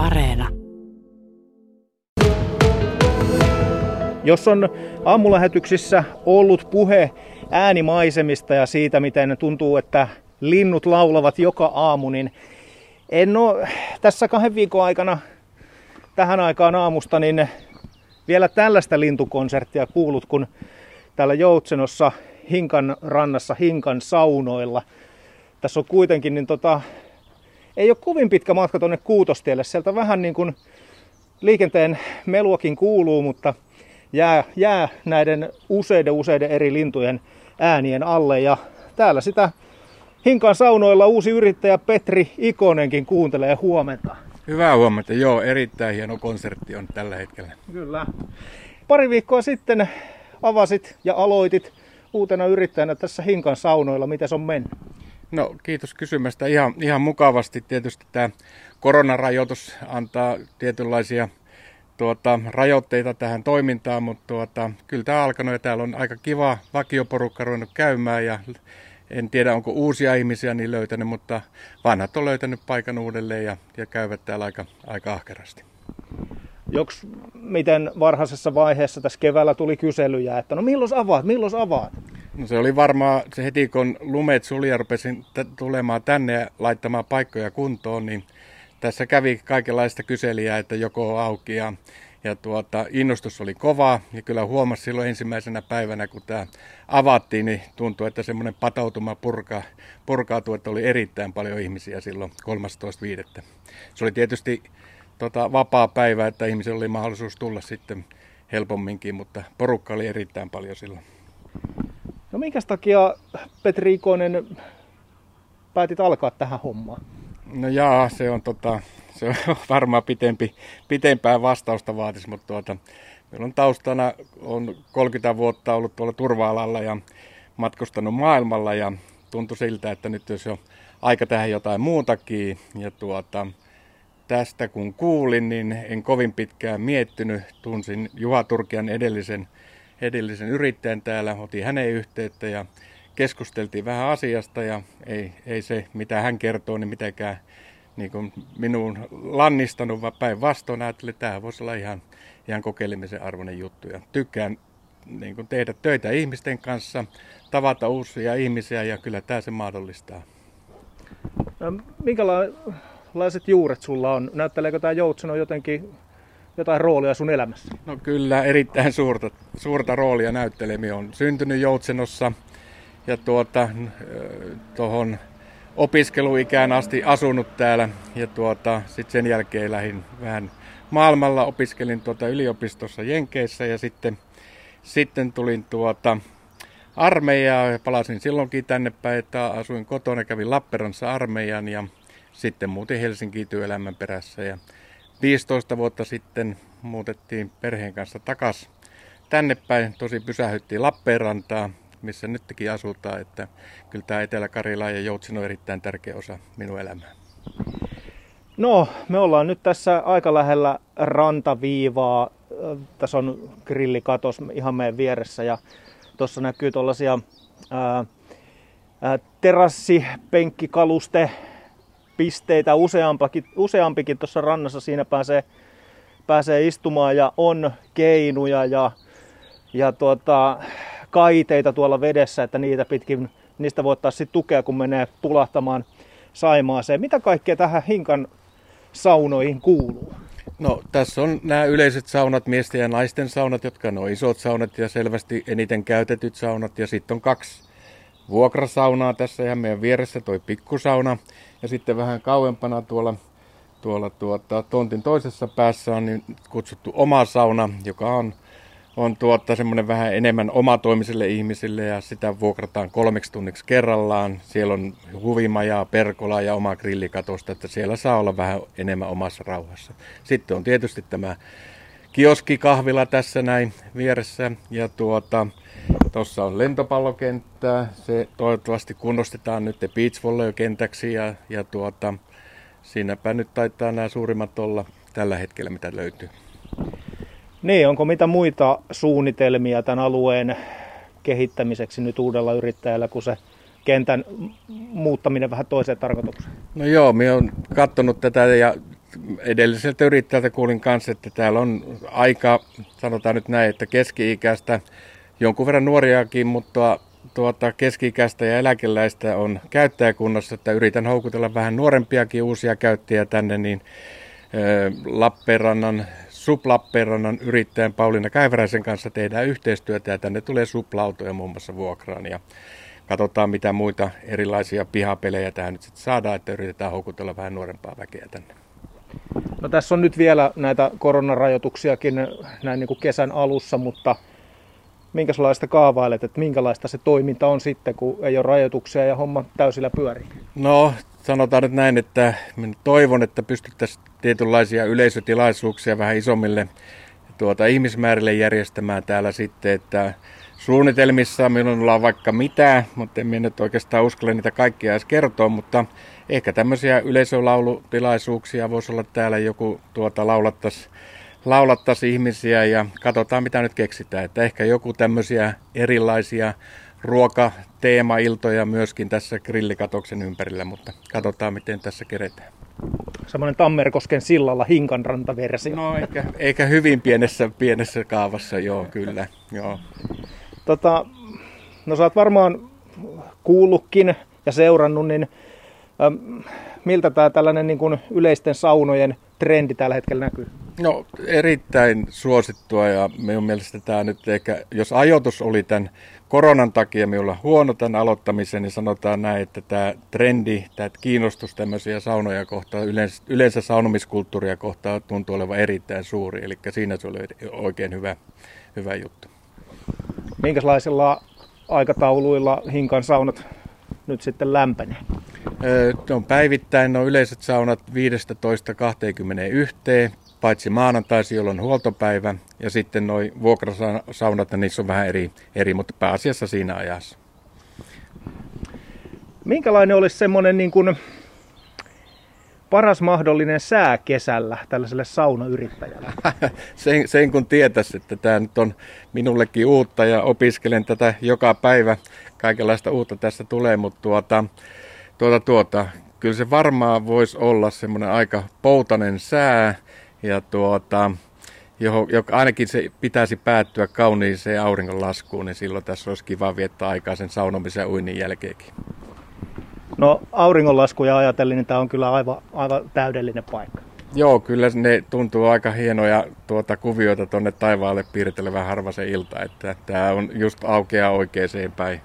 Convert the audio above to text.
Areena. Jos on aamulähetyksissä ollut puhe äänimaisemista ja siitä, miten tuntuu, että linnut laulavat joka aamu, niin en ole tässä kahden viikon aikana tähän aikaan aamusta niin vielä tällaista lintukonserttia kuullut, kun täällä Joutsenossa Hinkan rannassa, Hinkan saunoilla. Tässä on kuitenkin, niin tota, ei ole kovin pitkä matka tuonne Kuutostielle. Sieltä vähän niin kuin liikenteen meluakin kuuluu, mutta jää, jää näiden useiden useiden eri lintujen äänien alle. Ja täällä sitä Hinkan saunoilla uusi yrittäjä Petri Ikonenkin kuuntelee huomenta. Hyvää huomenta. Joo, erittäin hieno konsertti on tällä hetkellä. Kyllä. Pari viikkoa sitten avasit ja aloitit uutena yrittäjänä tässä Hinkan saunoilla. Miten se on mennyt? No kiitos kysymästä. Ihan, ihan mukavasti tietysti tämä koronarajoitus antaa tietynlaisia tuota, rajoitteita tähän toimintaan, mutta tuota, kyllä tämä alkanut ja täällä on aika kiva vakioporukka ruvennut käymään ja en tiedä onko uusia ihmisiä niin löytänyt, mutta vanhat on löytänyt paikan uudelleen ja, ja käyvät täällä aika, aika ahkerasti. Joks, miten varhaisessa vaiheessa tässä keväällä tuli kyselyjä, että no milloin avaat, milloin avaat? No se oli varmaan se heti kun lumet suli ja rupesin t- tulemaan tänne ja laittamaan paikkoja kuntoon, niin tässä kävi kaikenlaista kyselijää, että joko on auki ja, ja tuota, innostus oli kova ja kyllä huomasi silloin ensimmäisenä päivänä, kun tämä avattiin, niin tuntui, että semmoinen patautuma purka, purkautui, että oli erittäin paljon ihmisiä silloin 13.5. Se oli tietysti tota, vapaa päivä, että ihmisillä oli mahdollisuus tulla sitten helpomminkin, mutta porukka oli erittäin paljon silloin. No minkä takia Petri Ikonen päätit alkaa tähän hommaan? No jaa, se on, tota, se on varmaan pitempi, pitempää vastausta vaatis, mutta tuota, meillä on taustana on 30 vuotta ollut tuolla turva-alalla ja matkustanut maailmalla ja tuntui siltä, että nyt jos on aika tehdä jotain muutakin ja tuota, tästä kun kuulin, niin en kovin pitkään miettinyt. Tunsin Juha Turkian edellisen, edellisen yrittäjän täällä, otin hänen yhteyttä ja keskusteltiin vähän asiasta ja ei, ei se, mitä hän kertoo, niin mitenkään niin kuin minuun lannistanut, vaan päinvastoin ajattelin, että tämä voisi olla ihan, ihan kokeilemisen arvoinen juttu. Ja tykkään niin kuin tehdä töitä ihmisten kanssa, tavata uusia ihmisiä ja kyllä tämä se mahdollistaa. Minkälaiset juuret sulla on? Näytteleekö tämä Joutseno jotenkin jotain roolia sun elämässä? No kyllä, erittäin suurta, suurta roolia näyttelemi on syntynyt Joutsenossa ja tuota, tuohon opiskeluikään asti asunut täällä. Ja tuota, sitten sen jälkeen lähdin vähän maailmalla, opiskelin tuota yliopistossa Jenkeissä ja sitten, sitten tulin tuota armeijaa ja palasin silloinkin tänne päin, että asuin kotona, kävin Lappeenrannassa armeijan ja sitten muutin Helsinkiin työelämän perässä. Ja 15 vuotta sitten muutettiin perheen kanssa takas tänne päin. Tosi pysähyttiin Lappeenrantaa missä nytkin asutaan. Että kyllä tämä Etelä-Karjala ja Joutsin on erittäin tärkeä osa minun elämää. No, me ollaan nyt tässä aika lähellä rantaviivaa. Tässä on grillikatos ihan meidän vieressä ja tuossa näkyy tuollaisia terassipenkkikaluste pisteitä useampikin, useampikin tuossa rannassa. Siinä pääsee, pääsee istumaan ja on keinuja ja, ja tuota, kaiteita tuolla vedessä, että niitä pitkin, niistä voi ottaa sitten tukea, kun menee pulahtamaan Saimaaseen. Mitä kaikkea tähän Hinkan saunoihin kuuluu? No tässä on nämä yleiset saunat, miesten ja naisten saunat, jotka on isot saunat ja selvästi eniten käytetyt saunat. Ja sitten on kaksi vuokrasaunaa tässä ihan meidän vieressä, toi pikkusauna. Ja sitten vähän kauempana tuolla, tuolla tuota, tontin toisessa päässä on niin kutsuttu oma sauna, joka on on tuotta semmoinen vähän enemmän omatoimisille ihmisille ja sitä vuokrataan kolmeksi tunniksi kerrallaan. Siellä on huvimajaa, perkolaa ja oma grillikatosta, että siellä saa olla vähän enemmän omassa rauhassa. Sitten on tietysti tämä kioskikahvila tässä näin vieressä ja tuota, tuossa on lentopallokenttä. Se toivottavasti kunnostetaan nyt beach kentäksi ja, ja tuota, siinäpä nyt taitaa nämä suurimmat olla tällä hetkellä, mitä löytyy. Niin, onko mitä muita suunnitelmia tämän alueen kehittämiseksi nyt uudella yrittäjällä, kun se kentän muuttaminen vähän toiseen tarkoitukseen? No joo, minä olen katsonut tätä ja edelliseltä yrittäjältä kuulin kanssa, että täällä on aika, sanotaan nyt näin, että keski-ikäistä, jonkun verran nuoriakin, mutta tuota, keski-ikäistä ja eläkeläistä on käyttäjäkunnassa, että yritän houkutella vähän nuorempiakin uusia käyttäjiä tänne, niin Lappeenrannan, Suplappeenrannan yrittäjän Pauliina Käiväräisen kanssa tehdään yhteistyötä ja tänne tulee suplautoja muun muassa vuokraan ja katsotaan mitä muita erilaisia pihapelejä tähän nyt sitten saadaan, että yritetään houkutella vähän nuorempaa väkeä tänne. No tässä on nyt vielä näitä koronarajoituksiakin näin niin kuin kesän alussa, mutta minkälaista kaavailet, että minkälaista se toiminta on sitten, kun ei ole rajoituksia ja homma täysillä pyörii? No sanotaan nyt näin, että toivon, että pystyttäisiin tietynlaisia yleisötilaisuuksia vähän isommille tuota, ihmismäärille järjestämään täällä sitten, että suunnitelmissa minulla on vaikka mitä, mutta en nyt oikeastaan uskalla niitä kaikkia edes kertoa, mutta ehkä tämmöisiä yleisölaulutilaisuuksia voisi olla täällä joku tuota laulattaisi laulattaisi ihmisiä ja katsotaan mitä nyt keksitään. Että ehkä joku tämmöisiä erilaisia ruokateemailtoja myöskin tässä grillikatoksen ympärillä, mutta katsotaan miten tässä keretään. Semmoinen Tammerkosken sillalla hinkanrantaversio. No eikä, eikä hyvin pienessä, pienessä kaavassa, joo kyllä. Joo. Tota, no sä oot varmaan kuullutkin ja seurannut, niin äm, miltä tämä tällainen niin kuin yleisten saunojen trendi tällä hetkellä näkyy? No erittäin suosittua ja minun mielestä tämä nyt ehkä, jos ajoitus oli tämän koronan takia minulla huono tämän aloittamisen, niin sanotaan näin, että tämä trendi, tämä kiinnostus tämmöisiä saunoja kohtaan, yleensä, yleensä saunomiskulttuuria kohtaan tuntuu olevan erittäin suuri, eli siinä se oli oikein hyvä, hyvä juttu. Minkälaisilla aikatauluilla Hinkan saunat nyt sitten lämpenee? Ne on päivittäin, no yleiset saunat 15-21, paitsi maanantaisi, jolloin on huoltopäivä, ja sitten noin vuokrasaunat, niissä on vähän eri, eri, mutta pääasiassa siinä ajassa. Minkälainen olisi semmoinen niin kuin paras mahdollinen sää kesällä tällaiselle saunayrittäjälle? sen, sen kun tietäisi, että tämä nyt on minullekin uutta ja opiskelen tätä joka päivä. Kaikenlaista uutta tästä tulee, mutta tuota, tuota, tuota, kyllä se varmaan voisi olla semmoinen aika poutainen sää ja tuota, johon, joka ainakin se pitäisi päättyä kauniiseen auringonlaskuun, niin silloin tässä olisi kiva viettää aikaa sen saunomisen ja uinnin jälkeenkin. No auringonlaskuja ajatellen, niin tämä on kyllä aivan, aivan täydellinen paikka. Joo, kyllä ne tuntuu aika hienoja tuota, kuvioita tuonne taivaalle piirtelevän harvasen ilta, että tämä on just aukeaa oikeaan päin